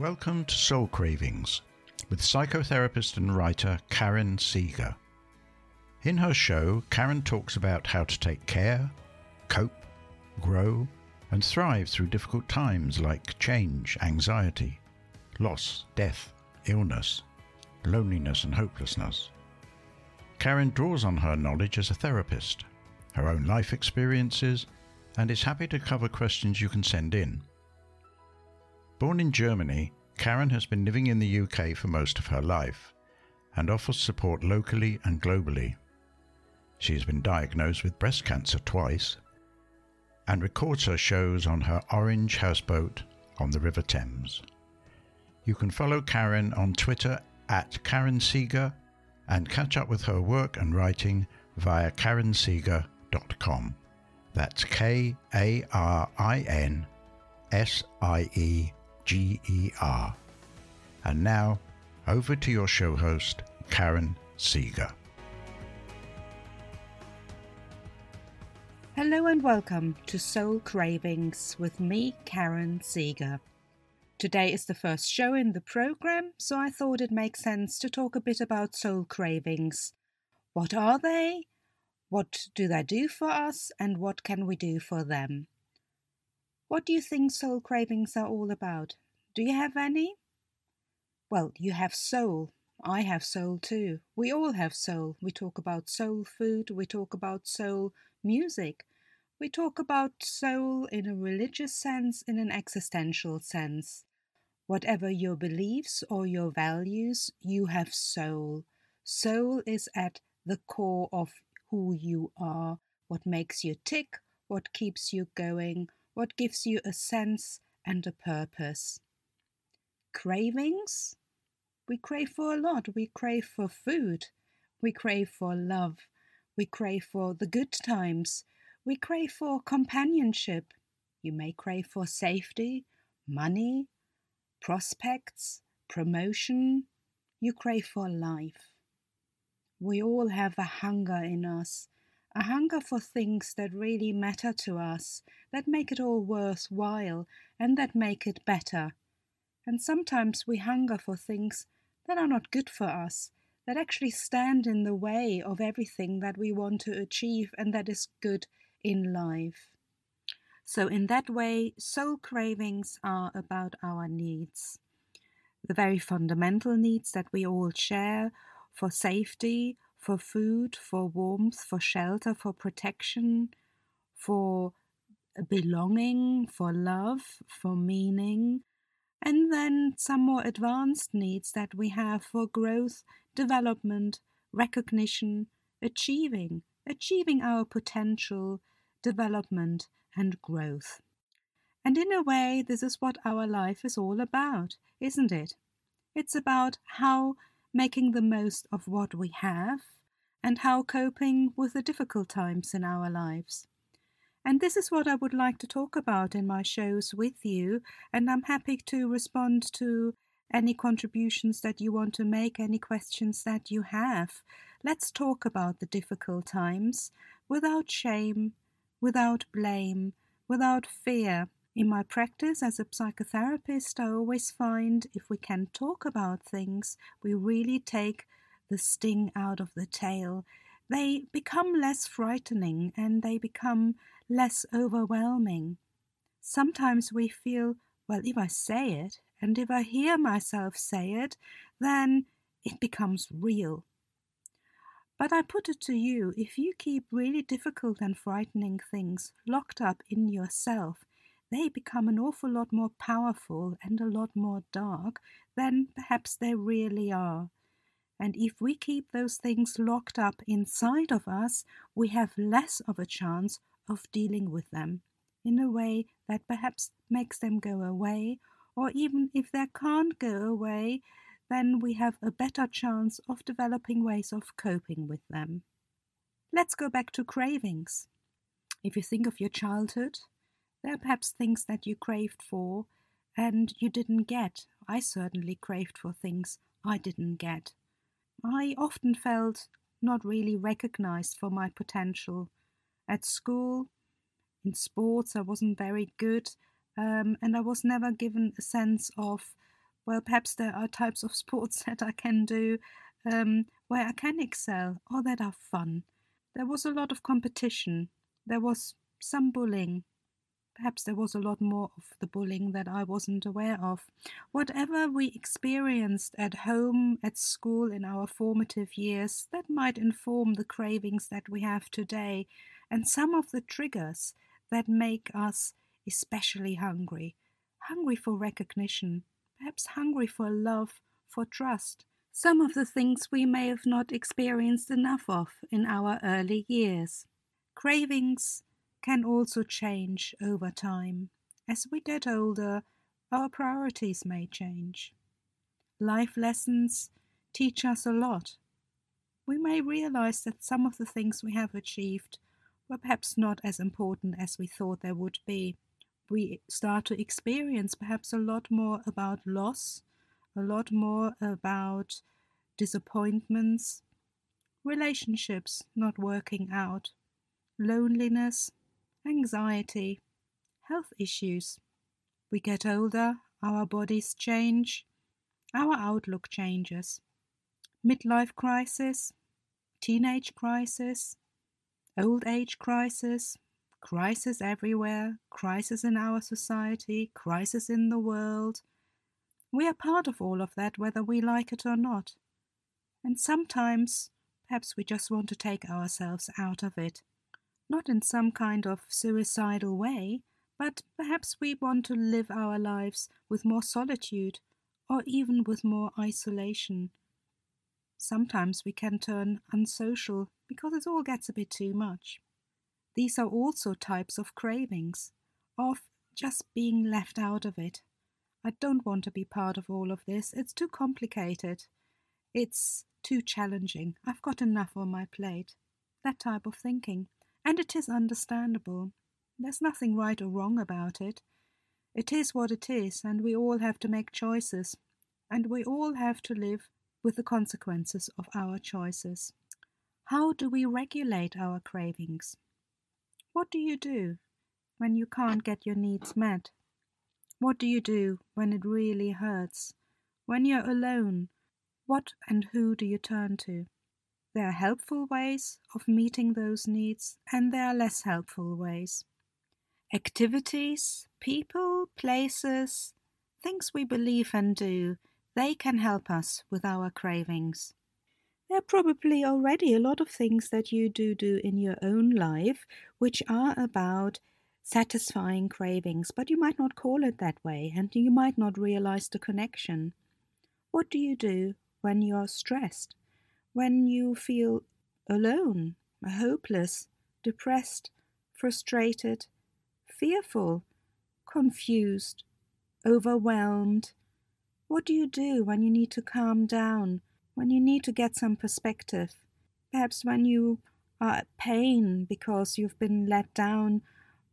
Welcome to Soul Cravings with psychotherapist and writer Karin Sieger. In her show, Karin talks about how to take care, cope, grow, and thrive through difficult times like change, anxiety, loss, death, illness, loneliness, and hopelessness. Karin draws on her knowledge as a therapist, her own life experiences, and is happy to cover questions you can send in. Born in Germany, Karin has been living in the UK for most of her life and offers support locally and globally. She has been diagnosed with breast cancer twice and records her shows on her orange houseboat on the River Thames. You can follow Karin on Twitter at Karin Sieger and catch up with her work and writing via karinsieger.com. That's K A R I N S I E G E R. And now, over to your show host, Karin Sieger. Hello and welcome to Soul Cravings with me, Karin Sieger. Today is the first show in the program, so I thought it makes sense to talk a bit about soul cravings. What are they? What do they do for us, and what can we do for them? What do you think soul cravings are all about? Do you have any? Well, you have soul. I have soul too. We all have soul. We talk about soul food, we talk about soul music, we talk about soul in a religious sense, in an existential sense. Whatever your beliefs or your values, you have soul. Soul is at the core of who you are, what makes you tick, what keeps you going, what gives you a sense and a purpose. Cravings? We crave for a lot. We crave for food. We crave for love. We crave for the good times. We crave for companionship. You may crave for safety, money, prospects, promotion. You crave for life. We all have a hunger in us, a hunger for things that really matter to us, that make it all worthwhile, and that make it better. And sometimes we hunger for things that are not good for us, that actually stand in the way of everything that we want to achieve and that is good in life. So, in that way, soul cravings are about our needs. The very fundamental needs that we all share for safety, for food, for warmth, for shelter, for protection, for belonging, for love, for meaning, and then some more advanced needs that we have for growth, development, recognition, achieving, achieving our potential, development, and growth. And in a way, this is what our life is all about, isn't it? It's about how making the most of what we have and how coping with the difficult times in our lives. And this is what I would like to talk about in my shows with you, and I'm happy to respond to any contributions that you want to make, any questions that you have. Let's talk about the difficult times without shame, without blame, without fear. In my practice as a psychotherapist, I always find if we can talk about things, we really take the sting out of the tail. They become less frightening and they become less overwhelming. Sometimes we feel, well, if I say it, and if I hear myself say it, then it becomes real. But I put it to you if you keep really difficult and frightening things locked up in yourself, they become an awful lot more powerful and a lot more dark than perhaps they really are. And if we keep those things locked up inside of us, we have less of a chance of dealing with them in a way that perhaps makes them go away, or even if they can't go away, then we have a better chance of developing ways of coping with them. Let's go back to cravings. If you think of your childhood, there are perhaps things that you craved for and you didn't get. I certainly craved for things I didn't get. I often felt not really recognized for my potential. At school, in sports, I wasn't very good, um, and I was never given a sense of Well, perhaps there are types of sports that I can do um, where I can excel or that are fun. There was a lot of competition. There was some bullying. Perhaps there was a lot more of the bullying that I wasn't aware of. Whatever we experienced at home, at school, in our formative years, that might inform the cravings that we have today and some of the triggers that make us especially hungry. Hungry for recognition, perhaps hungry for love, for trust. Some of the things we may have not experienced enough of in our early years. Cravings can also change over time. As we get older, our priorities may change. Life lessons teach us a lot. We may realize that some of the things we have achieved were perhaps not as important as we thought they would be. We start to experience perhaps a lot more about loss, a lot more about disappointments, relationships not working out, loneliness, anxiety, health issues. We get older, our bodies change, our outlook changes. Midlife crisis, teenage crisis, old age crisis, crisis everywhere, crisis in our society, crisis in the world. We are part of all of that, whether we like it or not. And sometimes, perhaps we just want to take ourselves out of it not in some kind of suicidal way, but perhaps we want to live our lives with more solitude or even with more isolation. Sometimes we can turn unsocial because it all gets a bit too much. These are also types of cravings, of just being left out of it. I don't want to be part of all of this. It's too complicated. It's too challenging. I've got enough on my plate. That type of thinking. And it is understandable. There's nothing right or wrong about it. It is what it is, and we all have to make choices, and we all have to live with the consequences of our choices. How do we regulate our cravings? What do you do when you can't get your needs met? What do you do when it really hurts? When you're alone, what and who do you turn to? There are helpful ways of meeting those needs, and there are less helpful ways. Activities, people, places, things we believe and do, they can help us with our cravings. There are probably already a lot of things that you do do in your own life which are about satisfying cravings, but you might not call it that way and you might not realize the connection. What do you do when you're stressed? when you feel alone, hopeless, depressed, frustrated, fearful, confused, overwhelmed? What do you do when you need to calm down, when you need to get some perspective? Perhaps when you are at pain because you've been let down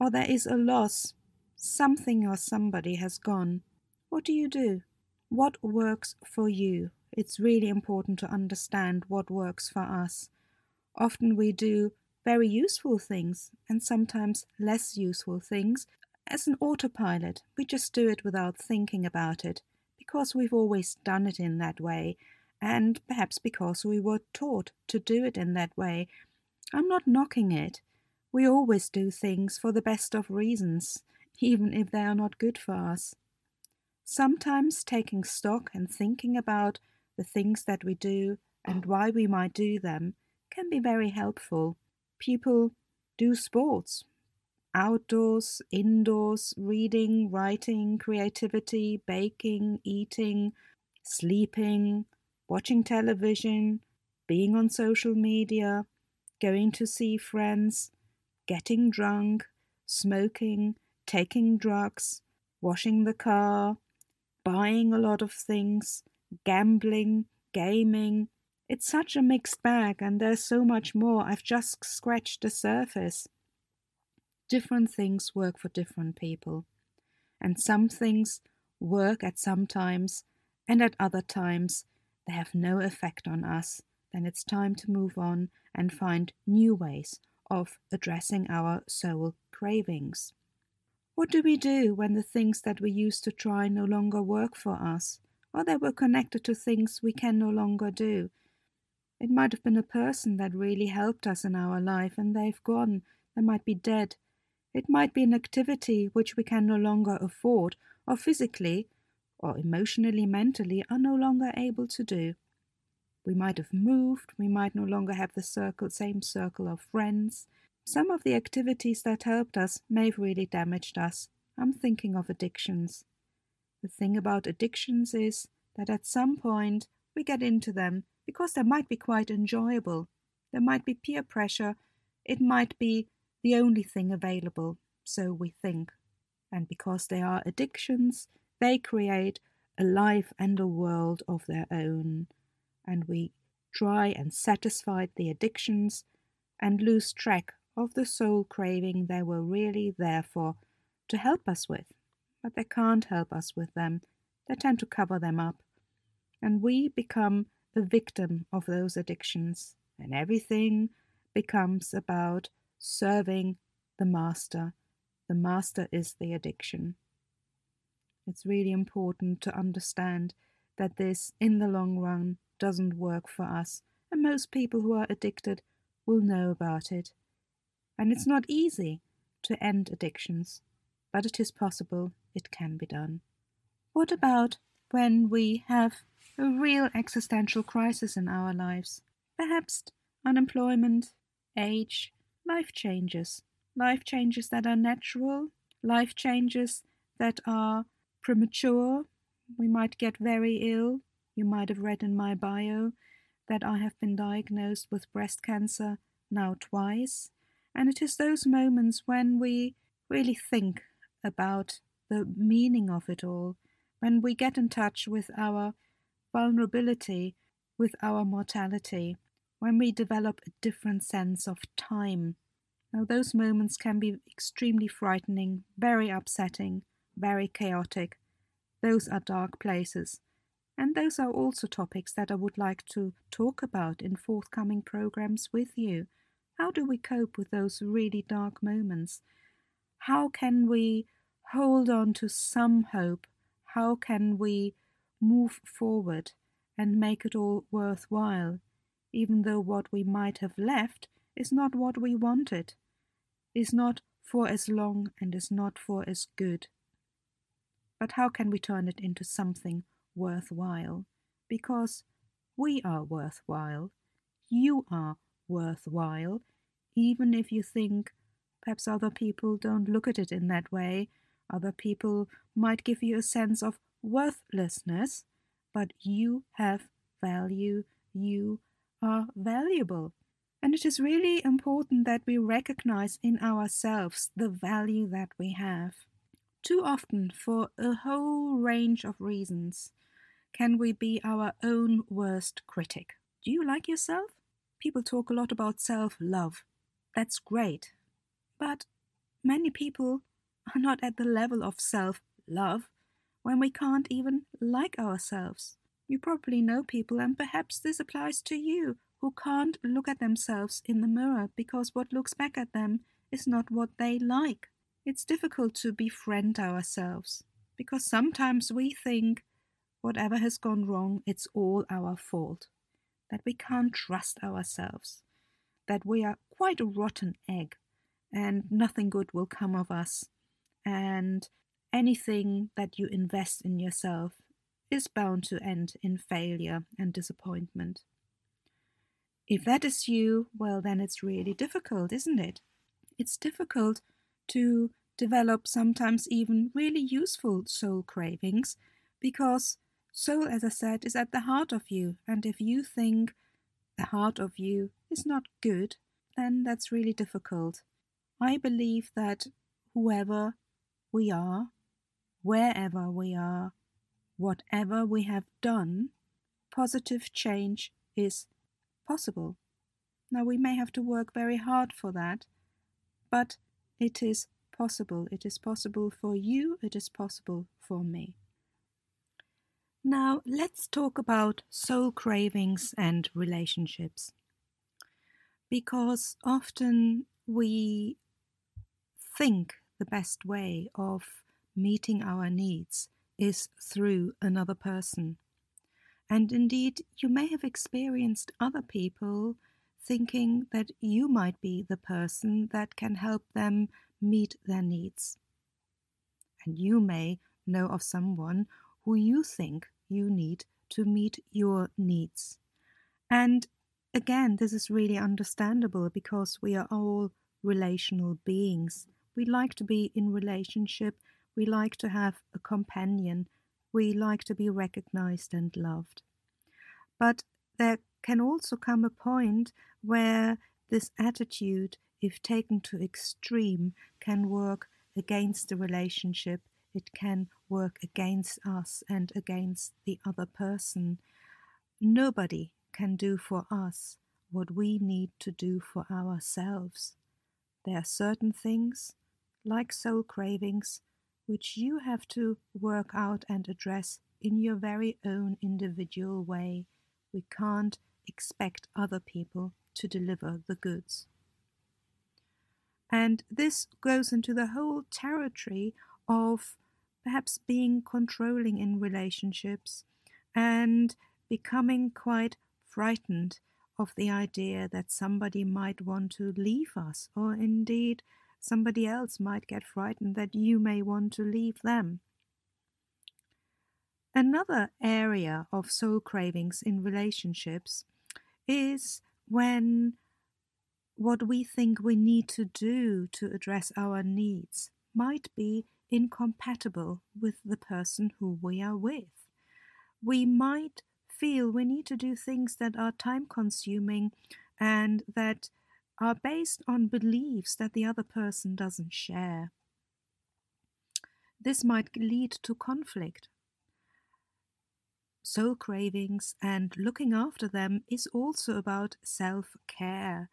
or there is a loss, something or somebody has gone. What do you do? What works for you? it's really important to understand what works for us. Often we do very useful things and sometimes less useful things as an autopilot. We just do it without thinking about it because we've always done it in that way and perhaps because we were taught to do it in that way. I'm not knocking it. We always do things for the best of reasons, even if they are not good for us. Sometimes taking stock and thinking about the things that we do and oh. why we might do them can be very helpful. People do sports, outdoors, indoors, reading, writing, creativity, baking, eating, sleeping, watching television, being on social media, going to see friends, getting drunk, smoking, taking drugs, washing the car, buying a lot of things, gambling, gaming. It's such a mixed bag, and there's so much more. I've just scratched the surface. Different things work for different people, and some things work at some times, and at other times they have no effect on us. Then it's time to move on and find new ways of addressing our soul cravings. What do we do when the things that we used to try no longer work for us? or they were connected to things we can no longer do. It might have been a person that really helped us in our life and they've gone, they might be dead. It might be an activity which we can no longer afford, or physically, or emotionally, mentally, are no longer able to do. We might have moved, we might no longer have the circle, same circle of friends. Some of the activities that helped us may have really damaged us. I'm thinking of addictions. The thing about addictions is that at some point we get into them because they might be quite enjoyable. There might be peer pressure. It might be the only thing available, so we think. And because they are addictions, they create a life and a world of their own and we try and satisfy the addictions and lose track of the soul craving they were really there for to help us with. But they can't help us with them, they tend to cover them up. And we become a victim of those addictions, and everything becomes about serving the master. The master is the addiction. It's really important to understand that this, in the long run, doesn't work for us, and most people who are addicted will know about it. And it's not easy to end addictions, but it is possible, it can be done. What about when we have a real existential crisis in our lives? Perhaps unemployment, age, life changes. Life changes that are natural, life changes that are premature. We might get very ill, you might have read in my bio that I have been diagnosed with breast cancer now twice. And it is those moments when we really think about the meaning of it all, when we get in touch with our vulnerability, with our mortality, when we develop a different sense of time. Now, those moments can be extremely frightening, very upsetting, very chaotic. Those are dark places. And those are also topics that I would like to talk about in forthcoming programs with you. How do we cope with those really dark moments? How can we hold on to some hope? How can we move forward and make it all worthwhile, even though what we might have left is not what we wanted, is not for as long and is not for as good? But how can we turn it into something worthwhile because we are worthwhile. You are worthwhile, even if you think perhaps other people don't look at it in that way. Other people might give you a sense of worthlessness, but you have value. You are valuable. And it is really important that we recognize in ourselves the value that we have. Too often, for a whole range of reasons, can we be our own worst critic? Do you like yourself? People talk a lot about self love. That's great. But many people are not at the level of self love when we can't even like ourselves. You probably know people, and perhaps this applies to you, who can't look at themselves in the mirror because what looks back at them is not what they like. It's difficult to befriend ourselves because sometimes we think whatever has gone wrong, it's all our fault. That we can't trust ourselves. That we are quite a rotten egg and nothing good will come of us. And anything that you invest in yourself is bound to end in failure and disappointment. If that is you, well, then it's really difficult, isn't it? It's difficult to develop sometimes even really useful soul cravings because Soul, as I said, is at the heart of you, and if you think the heart of you is not good, then that's really difficult. I believe that whoever we are, wherever we are, whatever we have done, positive change is possible. Now, we may have to work very hard for that, but it is possible. It is possible for you, it is possible for me. Now, let's talk about soul cravings and relationships. Because often we think the best way of meeting our needs is through another person. And indeed, you may have experienced other people thinking that you might be the person that can help them meet their needs. And you may know of someone who you think you need to meet your needs. And again, this is really understandable because we are all relational beings. We like to be in relationship, we like to have a companion, we like to be recognized and loved. But there can also come a point where this attitude, if taken to extreme, can work against the relationship. It can work against us and against the other person. Nobody can do for us what we need to do for ourselves. There are certain things, like soul cravings, which you have to work out and address in your very own individual way. We can't expect other people to deliver the goods. And this goes into the whole territory of perhaps being controlling in relationships and becoming quite frightened of the idea that somebody might want to leave us, or indeed somebody else might get frightened that you may want to leave them. Another area of soul cravings in relationships is when what we think we need to do to address our needs might be incompatible with the person who we are with. We might feel we need to do things that are time consuming and that are based on beliefs that the other person doesn't share. This might lead to conflict soul cravings and looking after them is also about self care.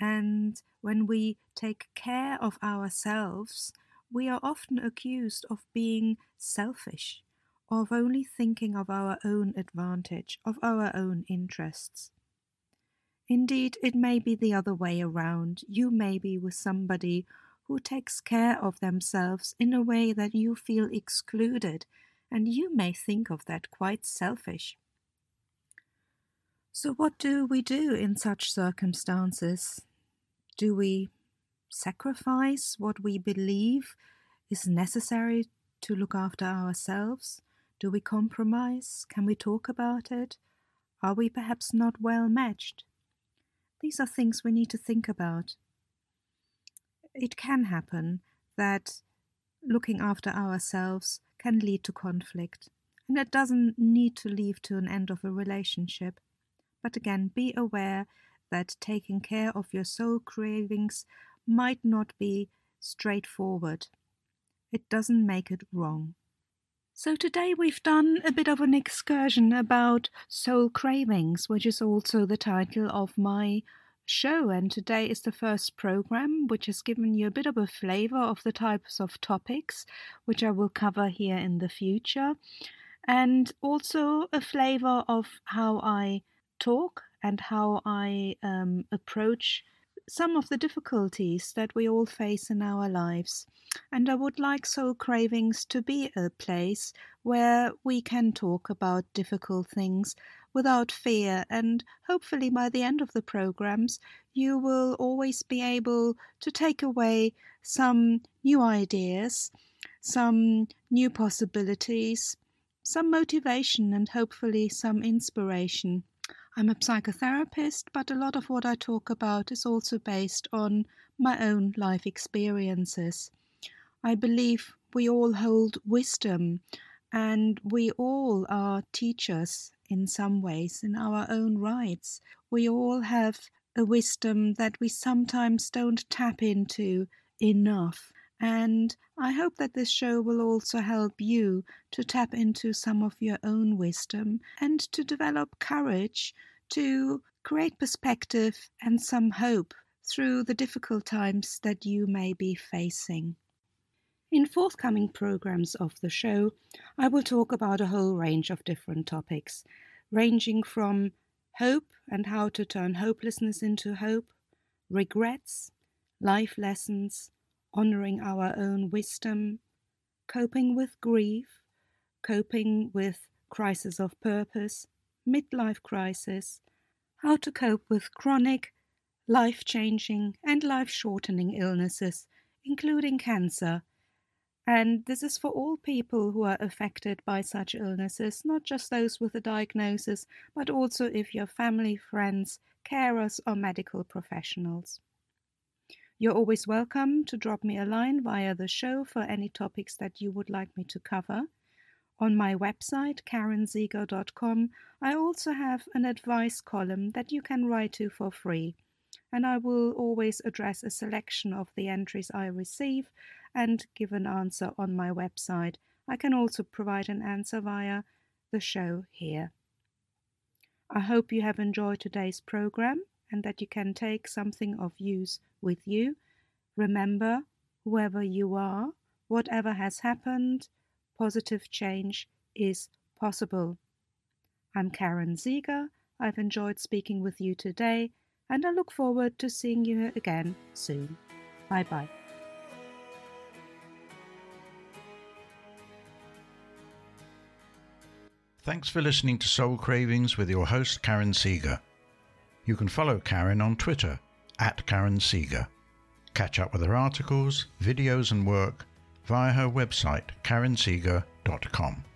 And when we take care of ourselves, we are often accused of being selfish, of only thinking of our own advantage, of our own interests. Indeed, it may be the other way around. You may be with somebody who takes care of themselves in a way that you feel excluded and you may think of that quite selfish. So, what do we do in such circumstances? Do we sacrifice what we believe is necessary to look after ourselves? Do we compromise? Can we talk about it? Are we perhaps not well matched? These are things we need to think about. It can happen that looking after ourselves can lead to conflict, and it doesn't need to lead to an end of a relationship. But again, be aware that taking care of your soul cravings might not be straightforward. It doesn't make it wrong. So, today we've done a bit of an excursion about soul cravings, which is also the title of my show, and today is the first program which has given you a bit of a flavor of the types of topics which I will cover here in the future, and also a flavor of how I talk and how I um, approach some of the difficulties that we all face in our lives. And I would like Soul Cravings to be a place where we can talk about difficult things without fear. And hopefully, by the end of the programs, you will always be able to take away some new ideas, some new possibilities, some motivation, and hopefully some inspiration. I'm a psychotherapist, but a lot of what I talk about is also based on my own life experiences. I believe we all hold wisdom and we all are teachers in some ways in our own rights. We all have a wisdom that we sometimes don't tap into enough. And I hope that this show will also help you to tap into some of your own wisdom and to develop courage to create perspective and some hope through the difficult times that you may be facing. In forthcoming programs of the show, I will talk about a whole range of different topics, ranging from hope and how to turn hopelessness into hope, regrets, life lessons, honoring our own wisdom, coping with grief, coping with crisis of purpose, midlife crisis, how to cope with chronic, life changing, and life shortening illnesses, including cancer. And this is for all people who are affected by such illnesses, not just those with a diagnosis, but also if your family, friends, carers, or medical professionals. You're always welcome to drop me a line via the show for any topics that you would like me to cover. On my website, karinsieger.com, I also have an advice column that you can write to for free, and I will always address a selection of the entries I receive and give an answer on my website. I can also provide an answer via the show here. I hope you have enjoyed today's program and that you can take something of use with you. Remember, whoever you are, whatever has happened, positive change is possible. I'm Karin Sieger. I've enjoyed speaking with you today, and I look forward to seeing you again soon. Bye bye. Thanks for listening to Soul Cravings with your host, Karin Sieger. You can follow Karin on Twitter at Karin Sieger. Catch up with her articles, videos, and work via her website, karinsieger.com.